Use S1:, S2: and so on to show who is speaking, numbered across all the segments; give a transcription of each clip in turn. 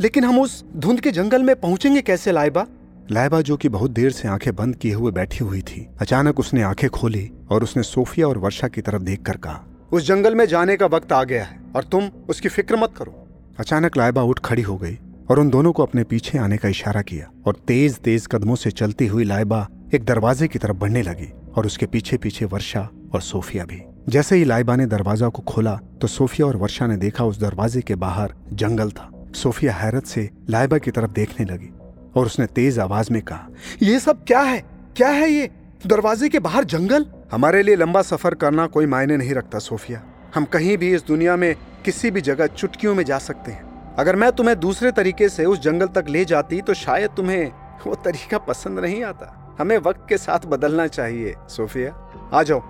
S1: लेकिन हम उस धुंध के जंगल में पहुँचेंगे कैसे लाइबा लाइबा जो कि बहुत देर से आँखें बंद किए हुए बैठी हुई थी अचानक उसने आँखें खोली और उसने सोफिया और वर्षा की तरफ़ देखकर कहा उस जंगल में जाने का वक्त आ गया है और तुम उसकी फ़िक्र मत करो। अचानक लाइबा उठ खड़ी हो गई और उन दोनों को अपने पीछे आने का इशारा किया और तेज तेज कदमों से चलती हुई लाइबा एक दरवाजे की तरफ़ बढ़ने लगी और उसके पीछे पीछे वर्षा और सोफिया भी। जैसे ही लाइबा ने दरवाज़ा को खोला तो सोफिया और वर्षा ने देखा उस दरवाजे के बाहर जंगल था। सोफिया हैरत से लाइबा की तरफ़ देखने लगी और उसने तेज आवाज़ में कहा यह सब क्या है? क्या है ये? दरवाजे के बाहर जंगल? हमारे लिए लंबा सफ़र करना कोई मायने नहीं रखता, सोफिया। हम कहीं भी इस दुनिया में किसी भी जगह चुटकियों में जा सकते हैं। अगर मैं तुम्हें दूसरे तरीके से उस जंगल तक ले जाती तो शायद तुम्हें वो तरीका पसंद नहीं आता। हमें वक्त के साथ बदलना चाहिए, सोफिया। आ जाओ।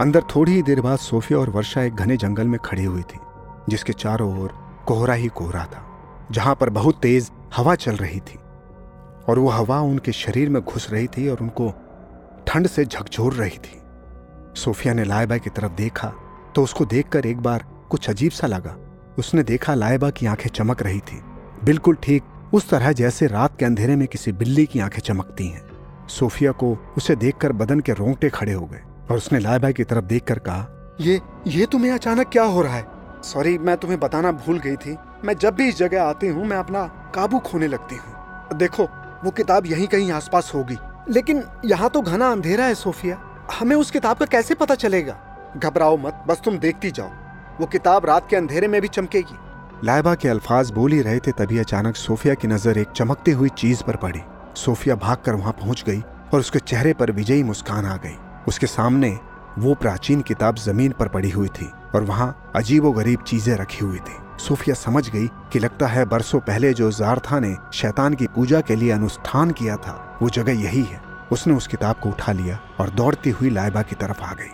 S1: अंदर थोड़ी ही देर बाद सोफिया और वर्षा एक घने जंगल में खड़ी हुई थी, जिसके चारों ओर कोहरा ही कोहरा था। जहाँ पर बहुत तेज हवा चल रही थी और वो हवा उनके शरीर में घुस रही थी और उनको ठंड से झकझोर रही थी। सोफिया ने लाइबा की तरफ़ देखा तो उसको देखकर एक बार कुछ अजीब सा लगा। उसने देखा लाइबा की आँखें चमक रही थी। बिल्कुल ठीक उस तरह जैसे रात के अंधेरे में किसी बिल्ली की आँखें चमकती हैं। सोफिया को उसे देखकर बदन के रोंगटे खड़े हो गए और उसने लाइबा की तरफ़ देखकर कहा ये ये तुम्हें अचानक क्या हो रहा है? सॉरी मैं तुम्हें बताना भूल गई थी। मैं जब भी इस जगह आती हूँ, मैं अपना काबू खोने लगती हूँ। देखो, वो किताब यहीं कहीं आसपास होगी। लेकिन यहाँ तो घना अंधेरा है, सोफिया। हमें उस किताब का कैसे पता चलेगा? घबराओ मत, बस तुम देखती जाओ। वो किताब रात के अंधेरे में भी चमकेगी। लाइबा के अल्फाज बोल ही रहे थे, तभी अचानक सोफिया की नज़र एक चमकती हुई चीज़ पर पड़ी। सोफिया भागकर वहाँ पहुँच गई और उसके चेहरे पर विजयी मुस्कान आ गई। उसके सामने वो प्राचीन किताब ज़मीन पर पड़ी हुई थी और वहाँ अजीबो गरीब चीज़ें रखी हुई थी। सोफिया समझ गई कि लगता है बरसों पहले जो जारथा ने शैतान की पूजा के लिए अनुष्ठान किया था, वो जगह यही है। उसने उस किताब को उठा लिया और दौड़ती हुई लाइबा की तरफ़ आ गई।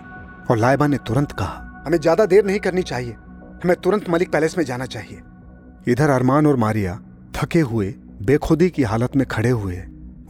S1: और लाइबा ने तुरंत कहा, हमें ज़्यादा देर नहीं करनी चाहिए। हमें तुरंत मलिक पैलेस में जाना चाहिए। इधर अरमान और मारिया थके हुए, बेखुदी की हालत में खड़े हुए,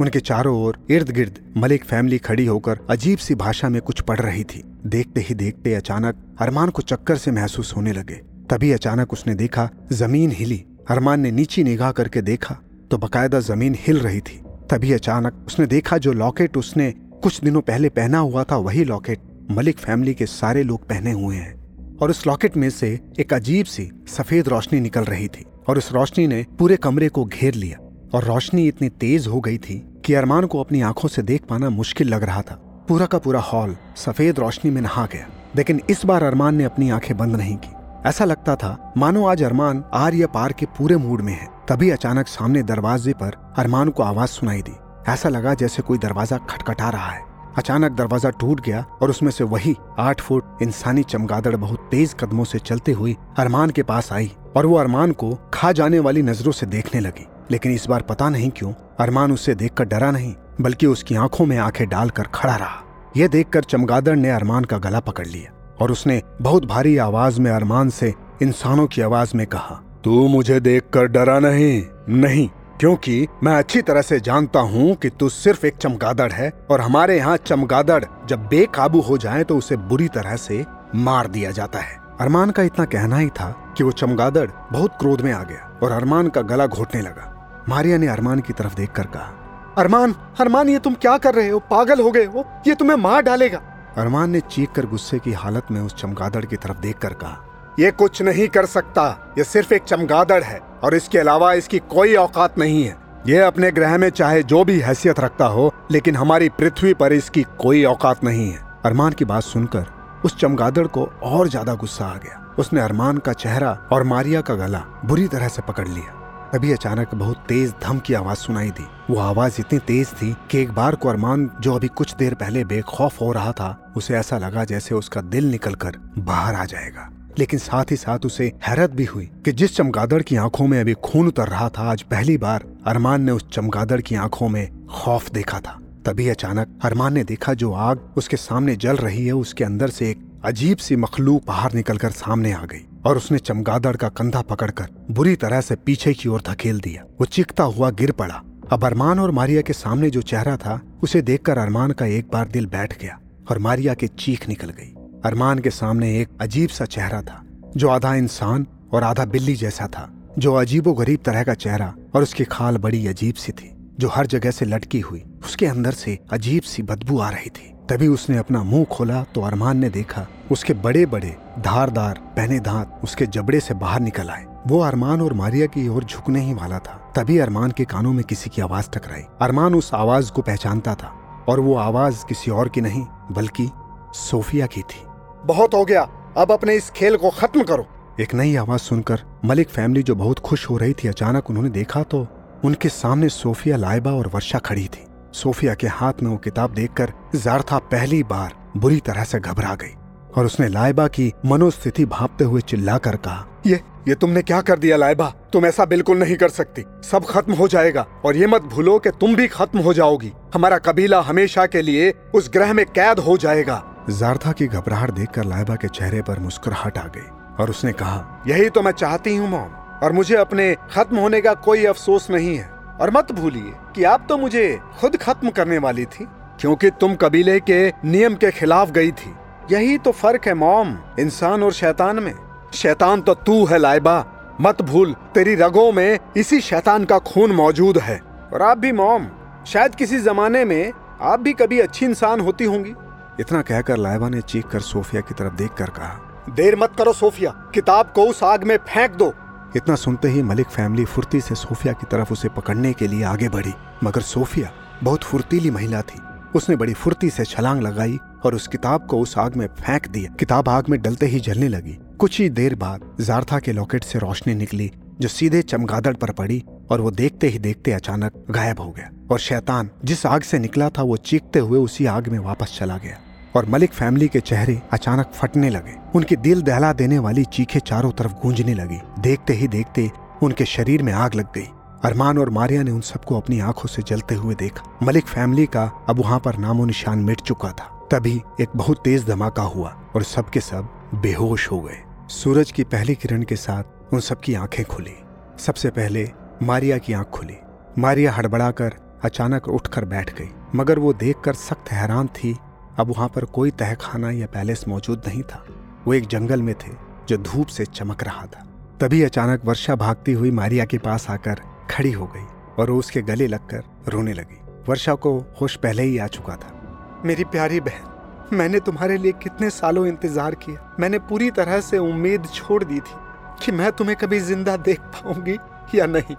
S1: उनके चारों ओर इर्द गिर्द मलिक फैमिली खड़ी होकर अजीब सी भाषा में कुछ पढ़ रही थी। देखते ही देखते अचानक अरमान को चक्कर से महसूस होने लगे। तभी अचानक उसने देखा, ज़मीन हिली। अरमान ने नीची निगाह करके देखा तो बकायदा ज़मीन हिल रही थी। तभी अचानक उसने देखा, जो लॉकेट उसने कुछ दिनों पहले पहना हुआ था, वही लॉकेट मलिक फैमिली के सारे लोग पहने हुए हैं। और उस लॉकेट में से एक अजीब सी सफ़ेद रोशनी निकल रही थी, और उस रोशनी ने पूरे कमरे को घेर लिया। और रोशनी इतनी तेज हो गई थी कि अरमान को अपनी आँखों से देख पाना मुश्किल लग रहा था। पूरा का पूरा हॉल सफ़ेद रोशनी में नहा गया, लेकिन इस बार अरमान ने अपनी आँखें बंद नहीं की। ऐसा लगता था, मानो आज अरमान आर या पार के पूरे मूड में है। तभी अचानक सामने दरवाजे पर अरमान को आवाज़ सुनाई दी। ऐसा लगा जैसे कोई दरवाज़ा खटखटा रहा है। अचानक दरवाज़ा टूट गया और उसमें से वही आठ फुट इंसानी चमगादड़ बहुत तेज कदमों से चलते हुई अरमान के पास आई और वो अरमान को खा जाने वाली नज़रों से देखने लगी। लेकिन इस बार पता नहीं क्यों, अरमान उससे देखकर डरा नहीं, बल्कि उसकी आँखों में आँखें डालकर खड़ा रहा। यह देखकर चमगादड़ ने अरमान का गला पकड़ लिया। और उसने बहुत भारी आवाज़ में अरमान से इंसानों की आवाज़ में कहा, तू मुझे देखकर डरा नहीं। नहीं, क्योंकि मैं अच्छी तरह से जानता हूँ कि तू सिर्फ़ एक चमगादड़ है और हमारे यहाँ चमगादड़ जब बेकाबू हो जाए तो उसे बुरी तरह से मार दिया जाता है। अरमान का इतना कहना ही था कि वो चमगादड़ बहुत क्रोध में आ गया और अरमान का गला घोटने लगा। मारिया ने अरमान की तरफ़ देखकर कहा, अरमान अरमान, ये तुम क्या कर रहे हो? पागल हो गए हो? ये तुम्हें मार डालेगा। अरमान ने चीख कर गुस्से की हालत में उस चमगादड़ की तरफ़ देखकर कहा, ये कुछ नहीं कर सकता। ये सिर्फ़ एक चमगादड़ है और इसके अलावा इसकी कोई औकात नहीं है। ये अपने ग्रह में चाहे जो भी हैसियत रखता हो, लेकिन हमारी पृथ्वी पर इसकी कोई औकात नहीं है। अरमान की बात सुनकर उस चमगादड़ को और ज़्यादा गुस्सा आ गया। उसने अरमान का चेहरा और मारिया का गला बुरी तरह से पकड़ लिया। तभी अचानक बहुत तेज धम की आवाज़ सुनाई दी। वो आवाज़ इतनी तेज थी कि एक बार को अरमान, जो अभी कुछ देर पहले बेखौफ हो रहा था, उसे ऐसा लगा जैसे उसका दिल निकलकर बाहर आ जाएगा। लेकिन साथ ही साथ उसे हैरत भी हुई कि जिस चमगादड़ की आँखों में अभी खून उतर रहा था, आज पहली बार अरमान ने उस चमगादड़ की आँखों में खौफ देखा था। तभी अचानक अरमान ने देखा जो आग उसके सामने जल रही है, उसके अंदर से एक अजीब सी मखलूक बाहर निकलकर सामने आ गई और उसने चमगादड़ का कंधा पकड़कर बुरी तरह से पीछे की ओर धकेल दिया। वो चिकता हुआ गिर पड़ा। अब अरमान और मारिया के सामने जो चेहरा था, उसे देखकर अरमान का एक बार दिल बैठ गया और मारिया की चीख निकल गई। अरमान के सामने एक अजीब सा चेहरा था, जो आधा इंसान और आधा बिल्ली जैसा था, जो अजीबो गरीब तरह का चेहरा और उसकी खाल बड़ी अजीब सी थी, जो हर जगह से लटकी हुई, उसके अंदर से अजीब सी बदबू आ रही थी। तभी उसने अपना मुँह खोला तो अरमान ने देखा उसके बड़े बड़े धारदार पहने दांत उसके जबड़े से बाहर निकल आए। वो अरमान और मारिया की ओर झुकने ही वाला था। तभी अरमान के कानों में किसी की आवाज़ टकराई। अरमान उस आवाज़ को पहचानता था और वो आवाज़ किसी और की नहीं बल्कि सोफिया की थी। बहुत हो गया अब अपने इस खेल को खत्म करो। एक नई आवाज़ सुनकर मलिक फैमिली जो बहुत खुश हो रही थी अचानक उन्होंने देखा तो उनके सामने सोफिया लाइबा और वर्षा खड़ी थी। सोफिया के हाथ में वो किताब देखकर जारथा पहली बार बुरी तरह से घबरा गई और उसने लाइबा की मनोस्थिति भापते हुए चिल्लाकर कहा, ये ये तुमने क्या कर दिया लाइबा तुम ऐसा बिल्कुल नहीं कर सकती। सब खत्म हो जाएगा और ये मत भूलो कि तुम भी खत्म हो जाओगी। हमारा कबीला हमेशा के लिए उस ग्रह में कैद हो जाएगा। जारथा की घबराहट देखकर लाइबा के चेहरे पर मुस्कुराहट आ गई और उसने कहा, यही तो मैं चाहती हूँ, मॉम, और मुझे अपने खत्म होने का कोई अफसोस नहीं है। और मत भूलिए कि आप तो मुझे खुद खत्म करने वाली थी, क्योंकि तुम कबीले के नियम के खिलाफ गई थी। यही तो फ़र्क है मॉम, इंसान और शैतान में। शैतान तो तू है लाइबा मत भूल, तेरी रगों में इसी शैतान का खून मौजूद है। और आप भी मॉम, शायद किसी जमाने में आप भी कभी अच्छी इंसान होती होंगी। इतना कहकर लाइबा ने चीख कर सोफिया की तरफ़ देख कर कहा, देर मत करो सोफिया, किताब को उस आग में फेंक दो। इतना सुनते ही मलिक फैमिली फुर्ती से सोफिया की तरफ़ उसे पकड़ने के लिए आगे बढ़ी। मगर सोफिया बहुत फुर्तीली महिला थी। उसने बड़ी फुर्ती से छलांग लगाई और उस किताब को उस आग में फेंक दिया। किताब आग में डलते ही जलने लगी। कुछ ही देर बाद जारथा के लॉकेट से रोशनी निकली, जो सीधे चमगादड़ पर पड़ी और वो देखते ही देखते अचानक गायब हो गया। और शैतान जिस आग से निकला था, वो चीखते हुए उसी आग में वापस चला गया। और मलिक फैमिली के चेहरे अचानक फटने लगे। उनकी दिल दहला देने वाली चीखें चारों तरफ़ गूंजने लगी। देखते ही देखते उनके शरीर में आग लग गई। अरमान और मारिया ने उन सबको अपनी आँखों से जलते हुए देखा। मलिक फैमिली का अब वहाँ पर नामो निशान मिट चुका था। तभी एक बहुत तेज धमाका हुआ और सबके सब बेहोश हो गए। सूरज की पहली किरण के साथ उन सबकी आँखें खुली। सबसे पहले मारिया की आँख खुली। मारिया हड़बड़ाकर अचानक उठकर बैठ गई, मगर वो देखकर सख्त हैरान थी अब वहाँ पर कोई तहखाना या पैलेस मौजूद नहीं था। वो एक जंगल में थे, जो धूप से चमक रहा था। तभी अचानक वर्षा भागती हुई मारिया के पास आकर खड़ी हो गई और उसके गले लगकर रोने लगी। वर्षा को होश पहले ही आ चुका था। मेरी प्यारी बहन, मैंने तुम्हारे लिए कितने सालों इंतज़ार किया। मैंने पूरी तरह से उम्मीद छोड़ दी थी कि मैं तुम्हें कभी ज़िंदा देख पाऊँगी या नहीं।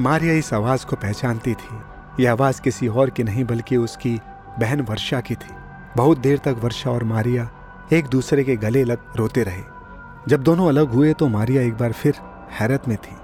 S1: मारिया इस आवाज़ को पहचानती थी। यह आवाज़ किसी और की नहीं, बल्कि उसकी बहन वर्षा की थी। बहुत देर तक वर्षा और मारिया एक दूसरे के गले लग रोते रहे। जब दोनों अलग हुए तो मारिया एक बार फिर हैरत में थी,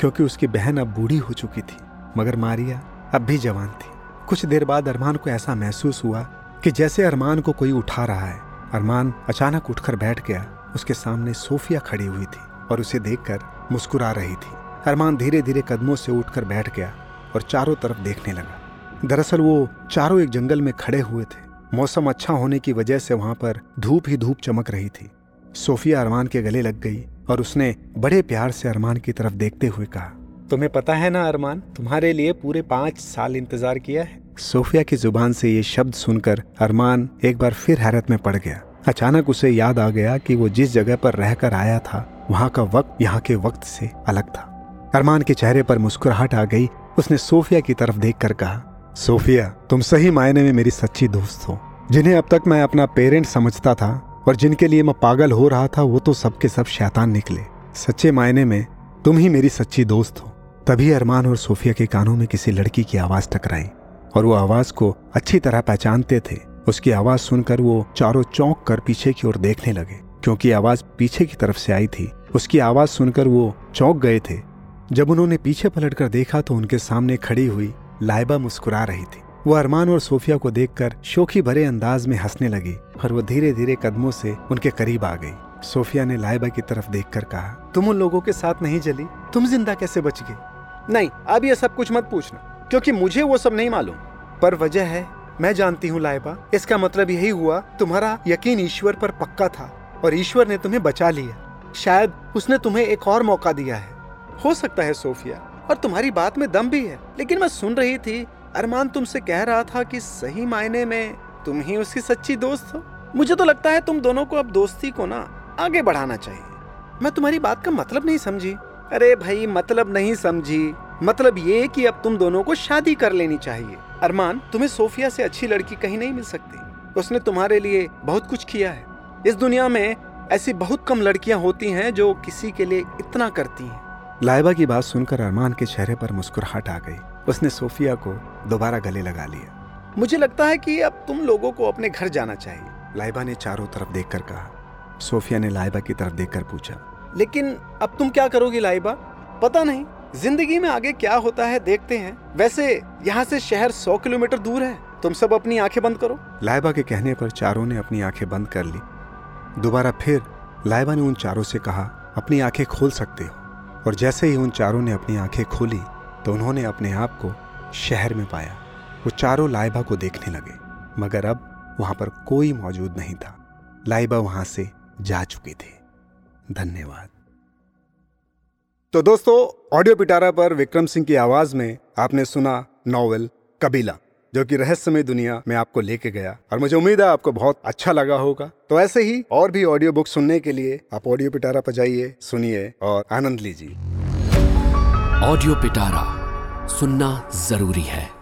S1: क्योंकि उसकी बहन अब बूढ़ी हो चुकी थी, मगर मारिया अब भी जवान थी। कुछ देर बाद अरमान को ऐसा महसूस हुआ कि जैसे अरमान को कोई उठा रहा है, अरमान अचानक उठकर बैठ गया, उसके सामने सोफिया खड़ी हुई थी और उसे देखकर मुस्कुरा रही थी। अरमान धीरे धीरे कदमों से उठकर बैठ गया और चारों तरफ़ देखने लगा। दरअसल वो चारों एक जंगल में खड़े हुए थे। मौसम अच्छा होने की वजह से वहाँ पर धूप ही धूप चमक रही थी। सोफिया अरमान के गले लग गई और उसने बड़े प्यार से अरमान की तरफ़ देखते हुए कहा, तुम्हें पता है ना अरमान, तुम्हारे लिए पूरे पाँच साल इंतज़ार किया है? सोफिया की ज़ुबान से ये शब्द सुनकर अरमान एक बार फिर हैरत में पड़ गया। अचानक उसे याद आ गया कि वो जिस जगह पर रहकर आया था, वहाँ का वक्त यहाँ के वक्त से अलग था। अरमान के चेहरे पर मुस्कुराहट आ गई। उसने सोफिया की तरफ़ देखकर कहा सोफिया, तुम सही मायने में मेरी सच्ची दोस्त हो। जिन्हें अब तक मैं अपना पेरेंट समझता था और जिनके लिए मैं पागल हो रहा था, वो तो सबके सब शैतान निकले। सच्चे मायने में तुम ही मेरी सच्ची दोस्त हो। तभी अरमान और सोफिया के कानों में किसी लड़की की आवाज़ टकराई और वो आवाज़ को अच्छी तरह पहचानते थे। उसकी आवाज़ सुनकर वो चारों चौंक कर पीछे की ओर देखने लगे। क्योंकि आवाज़ पीछे की तरफ़ से आई थी, उसकी आवाज़ सुनकर वो चौंक गए थे। जब उन्होंने पीछे पलटकर देखा तो उनके सामने खड़ी हुई लाइबा मुस्कुरा रही थी। वो अरमान और सोफिया को देखकर शोखी भरे अंदाज में हंसने लगी और वो धीरे धीरे कदमों से उनके करीब आ गई। सोफिया ने लाइबा की तरफ़ देखकर कहा, तुम उन लोगों के साथ नहीं जली? तुम ज़िंदा कैसे बच गई नहीं, अब ये सब कुछ मत पूछना, क्योंकि मुझे वो सब नहीं मालूम। पर वजह है, मैं जानती हूँ लाइबा, इसका मतलब यही हुआ, तुम्हारा यकीन ईश्वर पर पक्का था और ईश्वर ने तुम्हें बचा लिया। शायद उसने तुम्हें एक और मौका दिया है। हो सकता है सोफिया और तुम्हारी बात में दम भी है। लेकिन मैं सुन रही थी, अरमान तुमसे कह रहा था कि सही मायने में तुम ही उसकी सच्ची दोस्त हो। मुझे तो लगता है तुम दोनों को अब दोस्ती को ना आगे बढ़ाना चाहिए। मैं तुम्हारी बात का मतलब नहीं समझी। अरे भाई मतलब नहीं समझी। मतलब ये कि अब तुम दोनों को शादी कर लेनी चाहिए। अरमान, तुम्हें सोफिया से अच्छी लड़की कहीं नहीं मिल सकती। उसने तुम्हारे लिए बहुत कुछ किया है। इस दुनिया में ऐसी बहुत कम लड़कियाँ होती हैं जो किसी के लिए इतना करती हैं। लाइबा की बात सुनकर अरमान के चेहरे पर मुस्कुराहट आ गई। उसने सोफिया को दोबारा गले लगा लिया। मुझे लगता है कि अब तुम लोगों को अपने घर जाना चाहिए लाइबा ने चारों तरफ़ देखकर कहा। सोफिया ने लाइबा की तरफ़ देखकर पूछा। लेकिन अब तुम क्या करोगी लाइबा पता नहीं, ज़िंदगी में आगे क्या होता है देखते हैं। वैसे यहाँ से शहर सौ किलोमीटर दूर है, तुम सब अपनी आँखें बंद करो। लाइबा के कहने पर चारों ने अपनी आँखें बंद कर ली। दोबारा फिर लाइबा ने उन चारों से कहा, अपनी आँखें खोल सकते हो। और जैसे ही उन चारों ने अपनी आँखें खोली तो उन्होंने अपने आप को शहर में पाया। वो चारों लाइबा को देखने लगे, मगर अब वहाँ पर कोई मौजूद नहीं था। लाइबा वहाँ से जा चुके थे। धन्यवाद। तो दोस्तों, ऑडियो पिटारा पर विक्रम सिंह की आवाज़ में आपने सुना नॉवेल कबीला। जो कि रहस्यमय दुनिया में आपको लेके गया। और मुझे उम्मीद है आपको बहुत अच्छा लगा होगा। तो ऐसे ही और भी ऑडियो बुक सुनने के लिए आप ऑडियो पिटारा पर जाइए, सुनिए और आनंद लीजिए।
S2: ऑडियो पिटारा सुनना ज़रूरी है।